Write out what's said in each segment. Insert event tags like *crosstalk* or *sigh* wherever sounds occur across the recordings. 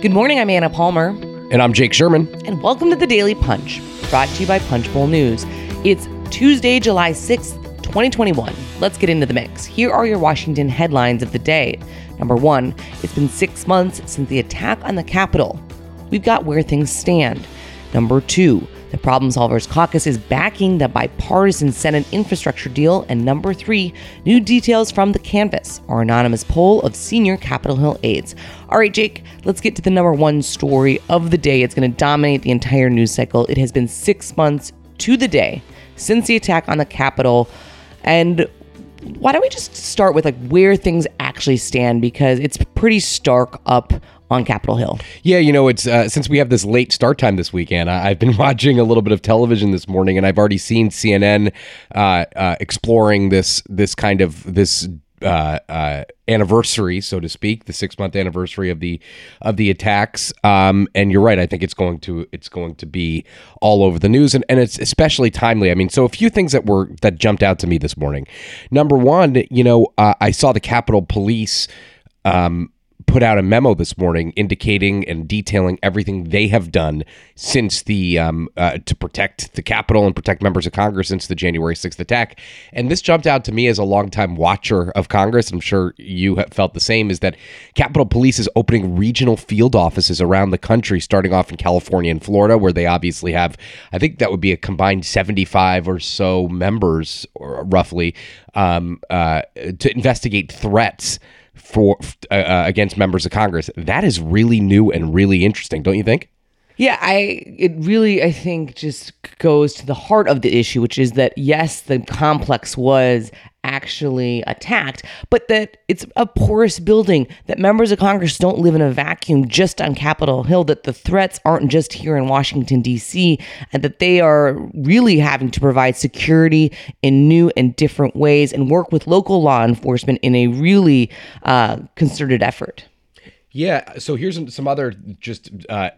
Good morning, I'm Anna Palmer. And I'm Jake Sherman. And welcome to the Daily Punch, brought to you by Punchbowl News. It's Tuesday, July 6th, 2021. Let's get into the mix. Here are your Washington headlines of the day. Number one, it's been six months since the attack on the Capitol. We've got where things stand. Number two, the Problem Solvers Caucus is backing the bipartisan Senate infrastructure deal. And number three, new details from the Canvass, our anonymous poll of senior Capitol Hill aides. All right, Jake, let's get to the number one story of the day. It's going to dominate the entire news cycle. It has been six months to the day since the attack on the Capitol. And why don't we just start with like where things actually stand because it's pretty stark up on Capitol Hill. Yeah, you know, it's uh, since we have this late start time this weekend. I, have been *laughs* watching a little bit of television this morning, and I've already seen CNN uh, uh, exploring this this kind of this uh, uh, anniversary, so to speak, the six month anniversary of the of the attacks. Um, and you're right. I think it's going to it's going to be all over the news, and, and it's especially timely. I mean, so a few things that were that jumped out to me this morning. Number one, you know, uh, I saw the Capitol Police. Um, put out a memo this morning indicating and detailing everything they have done since the um, uh, to protect the Capitol and protect members of Congress since the January 6th attack. And this jumped out to me as a longtime watcher of Congress. I'm sure you have felt the same. Is that Capitol Police is opening regional field offices around the country, starting off in California and Florida, where they obviously have, I think that would be a combined 75 or so members, or roughly, um, uh, to investigate threats for uh, uh, against members of Congress. That is really new and really interesting, don't you think? Yeah, I it really I think just goes to the heart of the issue, which is that yes, the complex was actually attacked, but that it's a porous building, that members of Congress don't live in a vacuum just on Capitol Hill, that the threats aren't just here in Washington, D.C., and that they are really having to provide security in new and different ways and work with local law enforcement in a really uh, concerted effort. Yeah. So here's some, other just uh,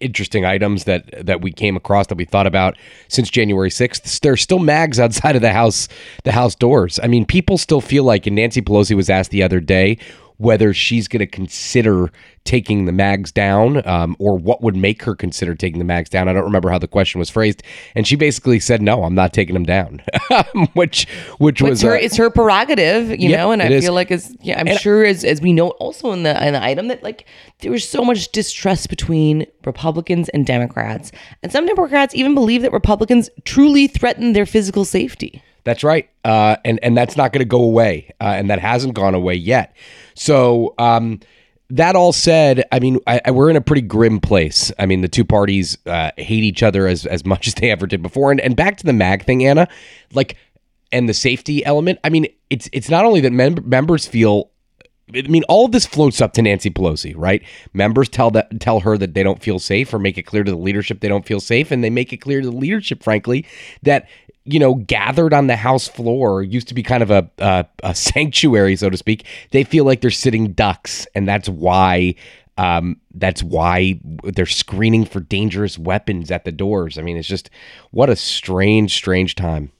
interesting items that that we came across that we thought about since January 6th. There's still mags *laughs* outside of the house the house doors. I mean, people still feel like and Nancy Pelosi was asked the other day whether she's going to consider taking the mags down um, or what would make her consider taking the mags down. I don't remember how the question was phrased, and she basically said, "No, I'm not taking them down," *laughs* which which was it's her, uh, it's her prerogative, you yeah, know. And I is. feel like as yeah, I'm and sure as as we know also in the in the item that like there was so much distrust between Republicans and Democrats, and some Democrats even believe that Republicans truly threaten their physical safety. That's right, uh, and and that's not going to go away, uh, and that hasn't gone away yet. So. Um, that all said, I mean, I, I, we're in a pretty grim place. I mean, the two parties uh, hate each other as as *laughs* much as they ever did before. And and back to the mag thing, Anna, like, and the safety element. I mean, it's it's not only that mem- members feel I mean, all of this floats up to Nancy Pelosi, right? Members tell that tell her that they don't feel safe, or make it clear to the leadership they don't feel safe, and they make it clear to the leadership, frankly, that you know gathered on the House floor used to be kind of a, a, a *laughs* sanctuary, so to speak. They feel like they're sitting ducks, and that's why um, that's why they're screening for dangerous weapons at the doors. I mean, it's just what a strange, strange time.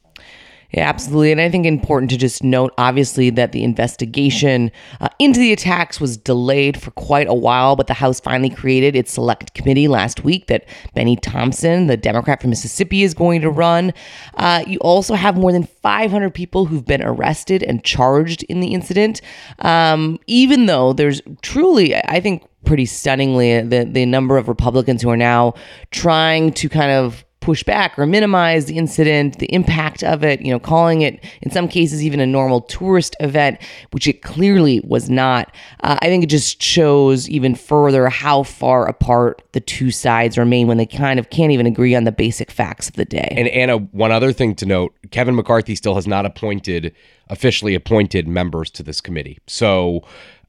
Yeah, absolutely. And I think important to just note, obviously, that the investigation uh, into the attacks was delayed for quite a while, but the House finally created its select committee last week that Bennie Thompson, the Democrat from Mississippi, is going to run. Uh, you also have more than 500 people who've been arrested and charged in the incident, um, even though there's truly, I think, pretty stunningly the, the number of Republicans who are now trying to kind of push back or minimize the incident, the impact of it, you know, calling it in some cases even a normal tourist event, which it clearly was not. Uh, I think it just shows even further how far apart the two sides remain when they kind of can't even agree on the basic facts of the day. And Anna, one other thing to note Kevin McCarthy still has not appointed, officially appointed members to this committee. So,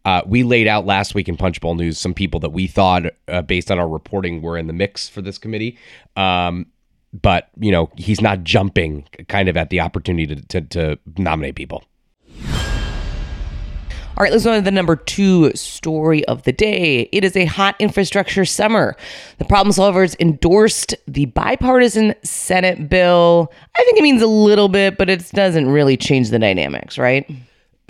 uh, we laid out last week in Punchbowl News some people that we thought, uh, based on our reporting, were in the mix for this committee. Um, but you know he's not jumping kind of at the opportunity to, to, to nominate people. All right, let's go to the number two story of the day. It is a hot infrastructure summer. The problem solvers endorsed the bipartisan Senate bill. I think it means a little bit, but it doesn't really change the dynamics, right?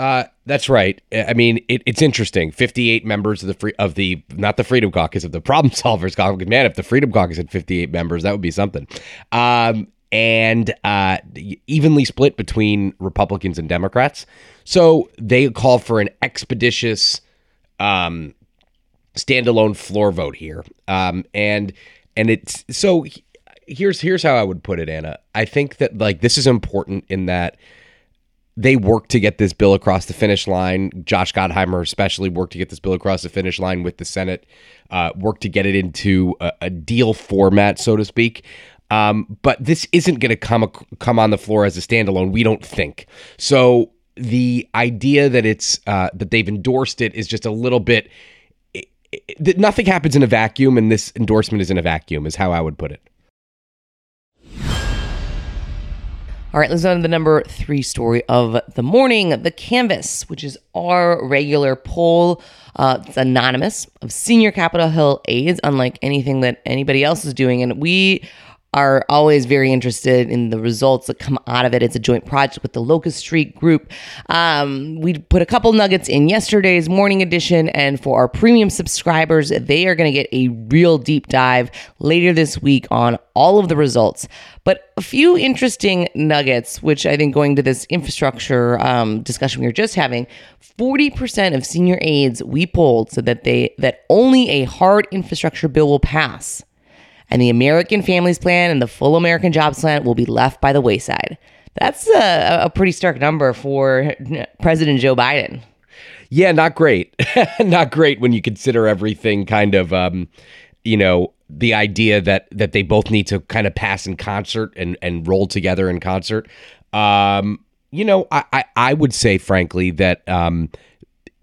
Uh, That's right. I mean, it, it's interesting. Fifty-eight members of the free of the not the Freedom Caucus of the Problem *laughs* Solvers Caucus. Man, if the Freedom Caucus had fifty-eight members, that would be something. Um, and uh, evenly split between Republicans and Democrats. So they call for an expeditious um, standalone floor vote here. Um, and and it's so here's here's how I would put it, Anna. I think that like this is important in that they worked to get this bill across the finish line. Josh Gottheimer especially worked to get this bill across the finish line with the Senate, uh, worked to get it into a, a deal format, so to speak. Um, but this isn't going to come come on the floor as a standalone. We don't think so. The idea that it's uh, that they've endorsed it is just a little bit. It, it, nothing happens in a vacuum, and this endorsement is in a vacuum. Is how I would put it. All right, let's go to the number three story of the morning the Canvass, which is our regular poll. Uh, it's anonymous of senior Capitol Hill aides, unlike anything that anybody else is doing. And we are always very interested in the results that come out of it. It's a joint project with the Locust Street Group. Um, we put a couple nuggets in yesterday's morning edition, and for our premium subscribers, they are going to get a real deep dive later this week on all of the results. But a few interesting nuggets, which I think going to this infrastructure um, discussion we were just having, 40% of senior aides we polled said that they that only a hard infrastructure bill will pass and the American Families Plan and the full American Jobs Plan will be left by the wayside. That's a, a pretty stark number for President Joe Biden. Yeah, not great. *laughs* not great when you consider everything kind of, um, you know, the idea that that they both need to kind of pass in concert and and roll together in concert. Um, you know, I, I, I would say frankly that um,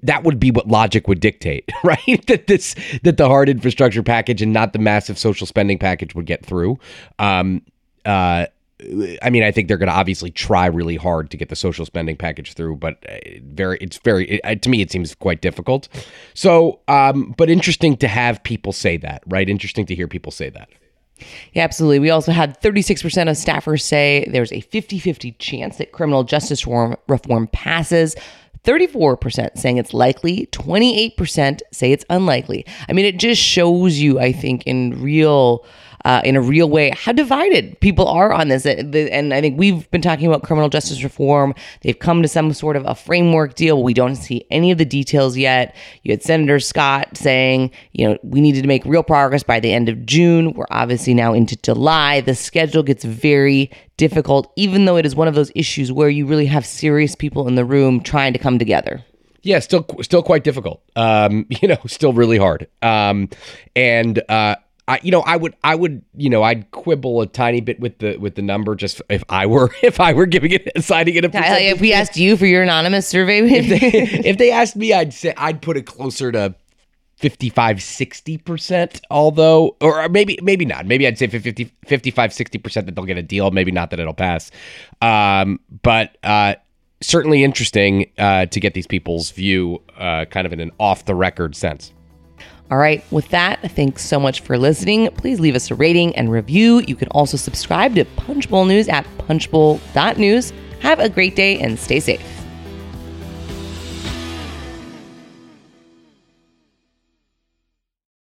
that would be what logic would dictate, *laughs* right? that this that the hard infrastructure package and not the massive social spending package would get through. Um, uh, I mean, I think they're going to obviously try really hard to get the social spending package through, but uh, very, it's very, it, to me, it seems quite difficult. So, um, but interesting to have people say that, right? Interesting to hear people say that. Yeah, absolutely. We also had 36% of staffers say there's a 50 50 chance that criminal justice reform, reform passes. 34% saying it's likely, 28% say it's unlikely. I mean, it just shows you, I think, in real uh, in a real way how divided people are on this. And I think we've been talking about criminal justice reform. They've come to some sort of a framework deal. We don't see any of the details yet. You had Senator Scott saying, you know, we needed to make real progress by the end of June. We're obviously now into July. The schedule gets very difficult, even though it is one of those issues where you really have serious people in the room trying to come together. Yeah, still still quite difficult. Um, *laughs* you know, still really hard. Um, and uh, I, you know, I would, I would, you know, I'd quibble a tiny bit with the with the number just if I were *laughs* if I were giving it assigning it a percentage. If we asked you for your anonymous survey, if they, *laughs* if they asked me, I'd say I'd put it closer to 55 60% although or maybe maybe not. Maybe i'd say 50 55 60% that they'll get a deal maybe not that it'll pass. Um, but uh, certainly interesting uh, to get these people's view uh, kind of in an off the record sense all right, with that, thanks so much for listening. Please leave us a rating and review. You can also subscribe to Punchbowl News at punchbowl.news. Have a great day and stay safe.